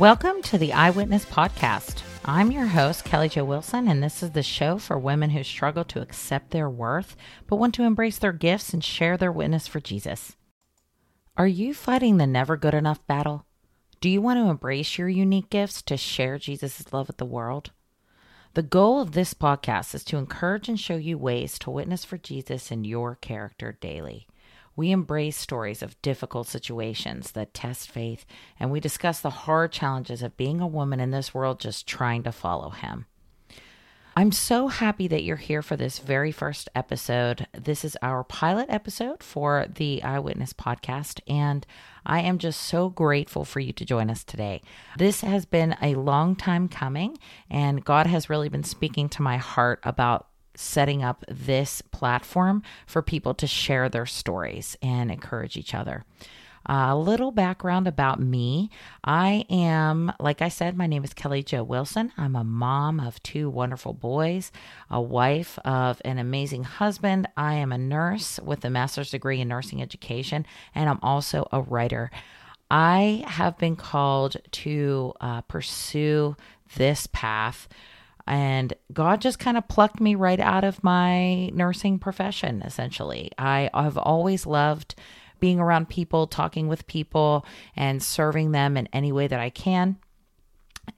Welcome to the I Witness Podcast. I'm your host, Kelly Jo Wilson, and this is the show for women who struggle to accept their worth but want to embrace their gifts and share their witness for Jesus. Are you fighting the never good enough battle? Do you want to embrace your unique gifts to share Jesus' love with the world? The goal of this podcast is to encourage and show you ways to witness for Jesus in your character daily. We embrace stories of difficult situations that test faith, and we discuss the hard challenges of being a woman in this world just trying to follow Him. I'm so happy that you're here for this very first episode. This is our pilot episode for the I Witness podcast, and I am just so grateful for you to join us today. This has been a long time coming, and God has really been speaking to my heart about setting up this platform for people to share their stories and encourage each other. A little background about me. I am, like I said, my name is Kelly Jo Wilson. I'm a mom of two wonderful boys, a wife of an amazing husband. I am a nurse with a master's degree in nursing education, and I'm also a writer. I have been called to uh, pursue this path and God just kind of plucked me right out of my nursing profession, essentially. I have always loved being around people, talking with people, and serving them in any way that I can.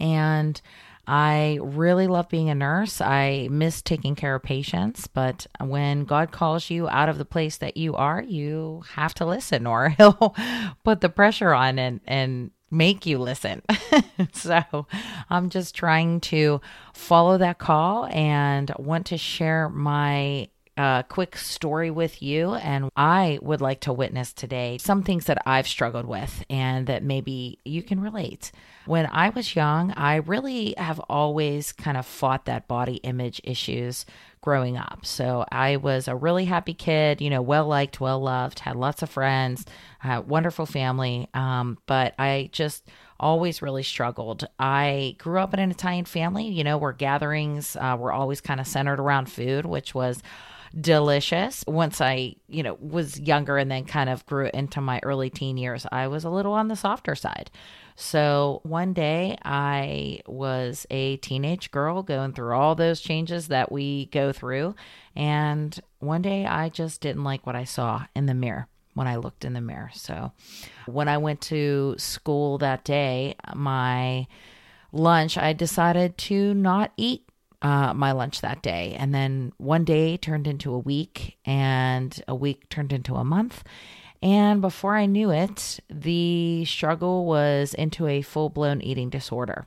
And I really love being a nurse. I miss taking care of patients, but when God calls you out of the place that you are, you have to listen or he'll put the pressure on and and make you listen. so I'm just trying to follow that call and want to share my uh, quick story with you. And I would like to witness today some things that I've struggled with and that maybe you can relate. When I was young, I really have always kind of fought that body image issues growing up. So I was a really happy kid, you know, well liked, well loved, had lots of friends, wonderful family. Um, but I just always really struggled. I grew up in an Italian family, you know, where gatherings uh, were always kind of centered around food, which was delicious. Once I, you know, was younger and then kind of grew into my early teen years, I was a little on the softer side. So one day I was a teenage girl going through all those changes that we go through. And one day I just didn't like what I saw in the mirror when I looked in the mirror. So when I went to school that day, my lunch, I decided to not eat uh, my lunch that day. And then one day turned into a week, and a week turned into a month. And before I knew it, the struggle was into a full blown eating disorder.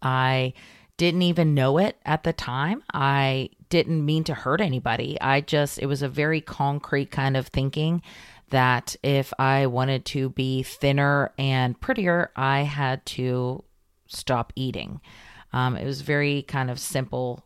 I didn't even know it at the time. I didn't mean to hurt anybody. I just, it was a very concrete kind of thinking that if I wanted to be thinner and prettier, I had to stop eating. Um, it was very kind of simple.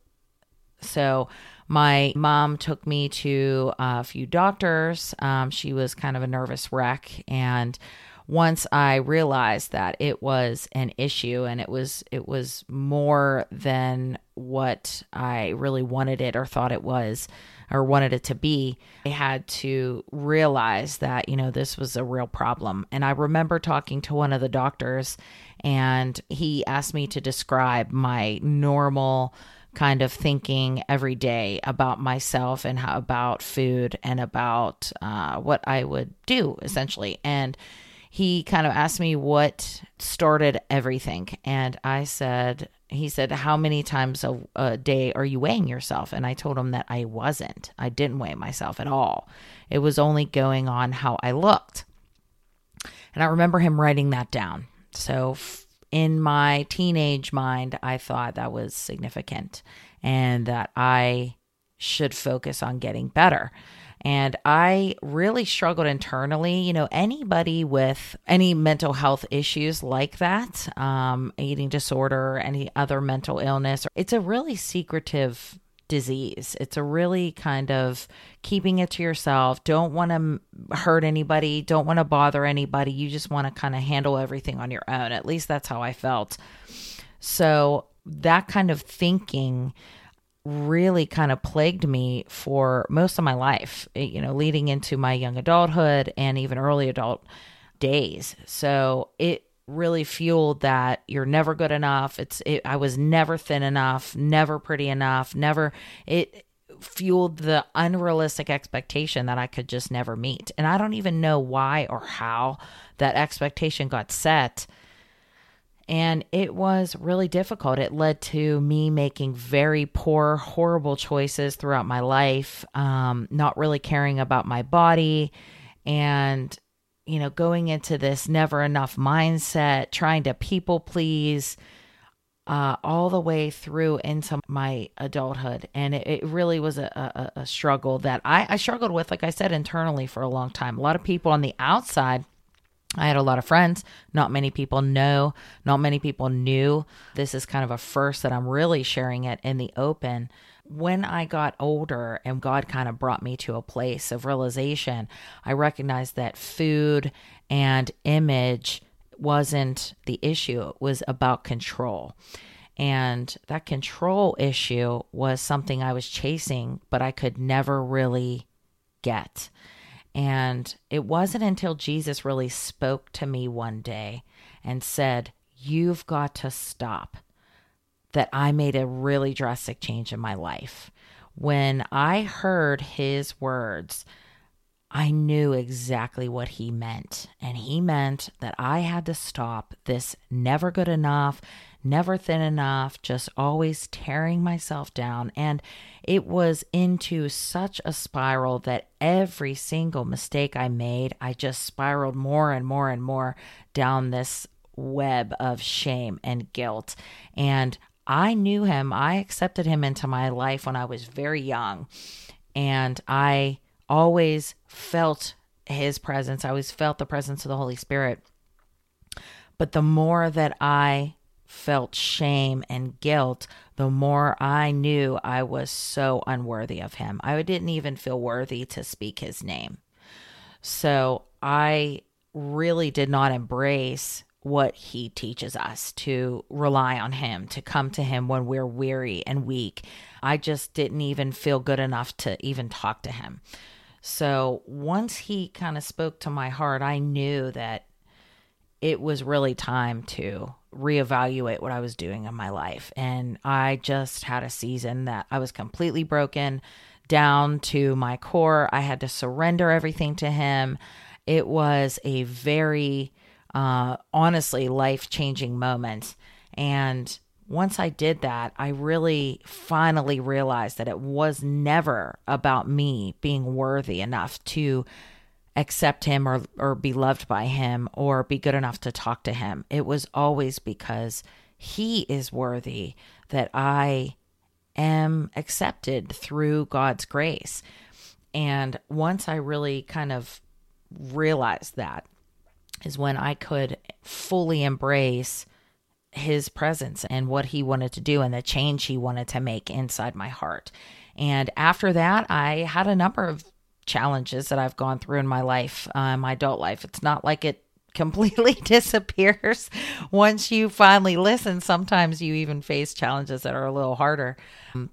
So my mom took me to a few doctors. Um, she was kind of a nervous wreck, and once I realized that it was an issue and it was it was more than what I really wanted it or thought it was or wanted it to be, I had to realize that, you know, this was a real problem. And I remember talking to one of the doctors and he asked me to describe my normal kind of thinking every day about myself and how, about food and about uh, what I would do essentially. And he kind of asked me what started everything. And I said, he said, How many times a, a, day are you weighing yourself? And I told him that I wasn't. I didn't weigh myself at all. It was only going on how I looked. And I remember him writing that down. So in my teenage mind, I thought that was significant and that I should focus on getting better. And I really struggled internally. You know, anybody with any mental health issues like that, um, eating disorder, any other mental illness, it's a really secretive disease. It's a really kind of keeping it to yourself. Don't want to hurt anybody, don't want to bother anybody. You just want to kind of handle everything on your own. At least that's how I felt. So, that kind of thinking really kind of plagued me for most of my life, eh, you know, leading into my young adulthood and even early adult days. So, it really fueled that you're never good enough. It's it, I was never thin enough, never pretty enough, never it fueled the unrealistic expectation that I could just never meet. And I don't even know why or how that expectation got set. And it was really difficult. It led to me making very poor, horrible choices throughout my life, um, not really caring about my body, and, you know, going into this never enough mindset, trying to people please, uh, all the way through into my adulthood. And it, it really was a, a, a struggle that I, I struggled with, like I said, internally for a long time. A lot of people on the outside, I had a lot of friends. Not many people know, not many people knew. This is kind of a first that I'm really sharing it in the open. When I got older and God kind of brought me to a place of realization, I recognized that food and image wasn't the issue, it was about control. And that control issue was something I was chasing, but I could never really get. And it wasn't until Jesus really spoke to me one day and said, You've got to stop, that I made a really drastic change in my life. When I heard his words, I knew exactly what he meant. And he meant that I had to stop this never good enough, never thin enough, just always tearing myself down. And it was into such a spiral that every single mistake I made, I just spiraled more and more and more down this web of shame and guilt. And I knew him, I accepted him into my life when I was very young. And I always felt his presence. I always felt the presence of the Holy Spirit. But the more that I felt shame and guilt, the more I knew I was so unworthy of him. I didn't even feel worthy to speak his name. So I really did not embrace what he teaches us to rely on him, to come to him when we're weary and weak. I just didn't even feel good enough to even talk to him. So once he kind of spoke to my heart, I knew that it was really time to reevaluate what I was doing in my life. And I just had a season that I was completely broken down to my core. I had to surrender everything to him. It was a very, uh, honestly, life changing moment. And once I did that, I really finally realized that it was never about me being worthy enough to accept him or or be loved by him or be good enough to talk to him. It was always because he is worthy that I am accepted through God's grace. And once I really kind of realized that is when I could fully embrace his presence and what he wanted to do and the change he wanted to make inside my heart. And after that, I had a number of challenges that I've gone through in my life, uh, my adult life. It's not like it completely disappears once you finally listen. Sometimes you even face challenges that are a little harder.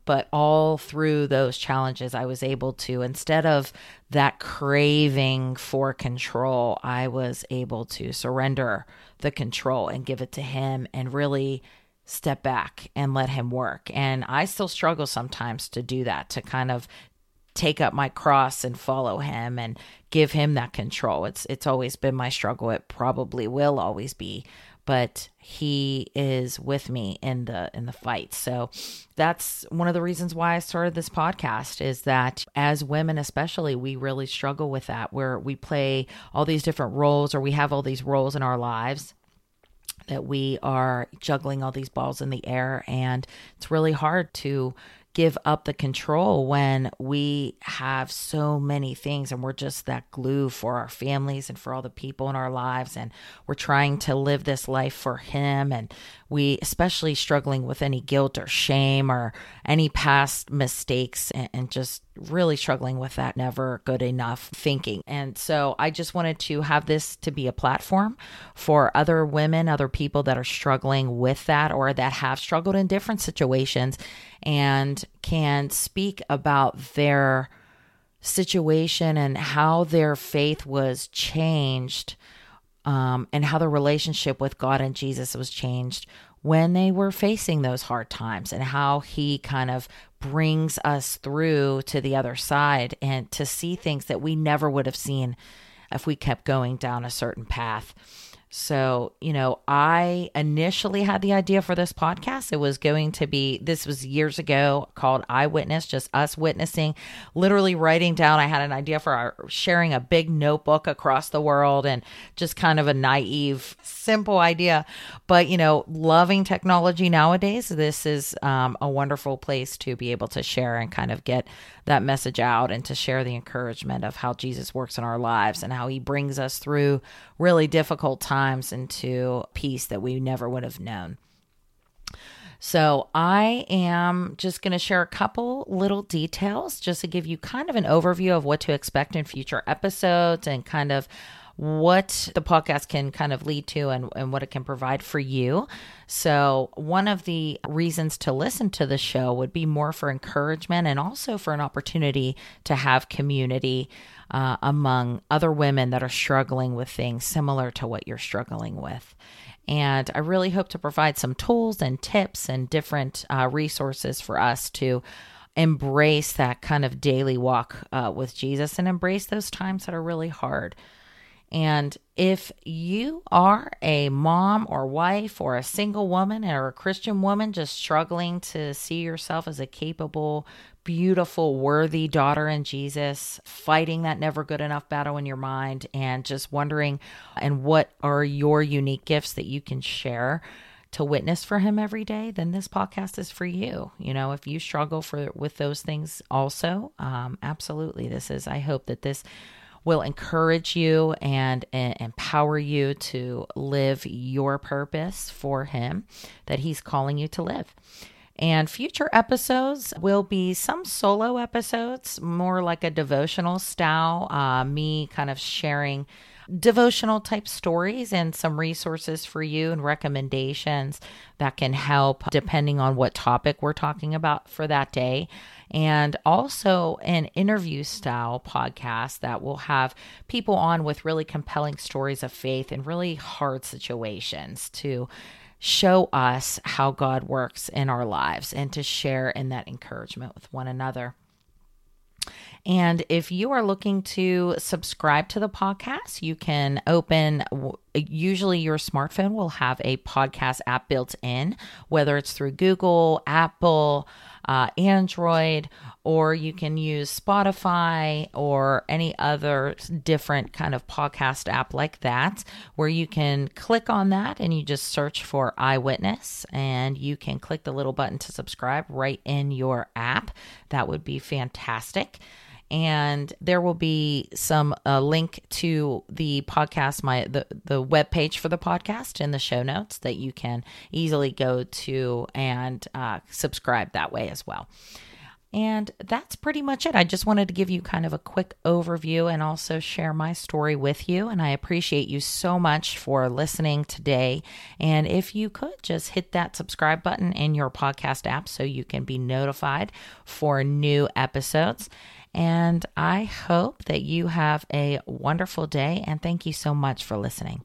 But all through those challenges, I was able to, instead of that craving for control, I was able to surrender the control and give it to Him and really step back and let Him work. And I still struggle sometimes to do that, to kind of take up my cross and follow him and give him that control. It's it's always been my struggle. It probably will always be, but he is with me in the in the fight. So that's one of the reasons why I started this podcast is that as women especially we really struggle with that where we play all these different roles or we have all these roles in our lives that we are juggling all these balls in the air and it's really hard to give up the control when we have so many things and we're just that glue for our families and for all the people in our lives and we're trying to live this life for him and we especially struggling with any guilt or shame or any past mistakes and, and just really struggling with that never good enough thinking. And so I just wanted to have this to be a platform for other women, other people that are struggling with that or that have struggled in different situations and can speak about their situation and how their faith was changed um, and how the relationship with God and Jesus was changed when they were facing those hard times and how he kind of brings us through to the other side and to see things that we never would have seen if we kept going down a certain path. So, you know, I initially had the idea for this podcast. It was going to be, this was years ago called I Witness, just us witnessing, literally writing down. I had an idea for our sharing a big notebook across the world and just kind of a naive, simple idea. But, you know, loving technology nowadays, this is um, a wonderful place to be able to share and kind of get that message out and to share the encouragement of how Jesus works in our lives and how he brings us through really difficult times into peace that we never would have known. So, I am just going to share a couple little details just to give you kind of an overview of what to expect in future episodes and kind of what the podcast can kind of lead to and, and what it can provide for you. So, one of the reasons to listen to the show would be more for encouragement and also for an opportunity to have community uh, among other women that are struggling with things similar to what you're struggling with. And I really hope to provide some tools and tips and different uh, resources for us to embrace that kind of daily walk uh, with Jesus and embrace those times that are really hard. And if you are a mom or wife or a single woman or a Christian woman just struggling to see yourself as a capable, beautiful, worthy daughter in Jesus, fighting that never good enough battle in your mind and just wondering and what are your unique gifts that you can share to witness for him every day, then this podcast is for you. You know, if you struggle for with those things also, um, absolutely, this is. I hope that this will encourage you and, and, empower you to live your purpose for Him that He's calling you to live. And future episodes will be some solo episodes, more like a devotional style, uh, me kind of sharing devotional type stories and some resources for you and recommendations that can help depending on what topic we're talking about for that day and also an interview style podcast that will have people on with really compelling stories of faith in really hard situations to show us how God works in our lives and to share in that encouragement with one another. And if you are looking to subscribe to the podcast, you can open, usually your smartphone will have a podcast app built in, whether it's through Google, Apple, uh, Android, or you can use Spotify or any other different kind of podcast app like that, where you can click on that and you just search for I Witness and you can click the little button to subscribe right in your app. That would be fantastic and there will be some uh, link to the podcast my the the web page for the podcast in the show notes that you can easily go to and uh, subscribe that way as well and that's pretty much it. I just wanted to give you kind of a quick overview and also share my story with you. And I appreciate you so much for listening today. And if you could just hit that subscribe button in your podcast app so you can be notified for new episodes. And I hope that you have a wonderful day and thank you so much for listening.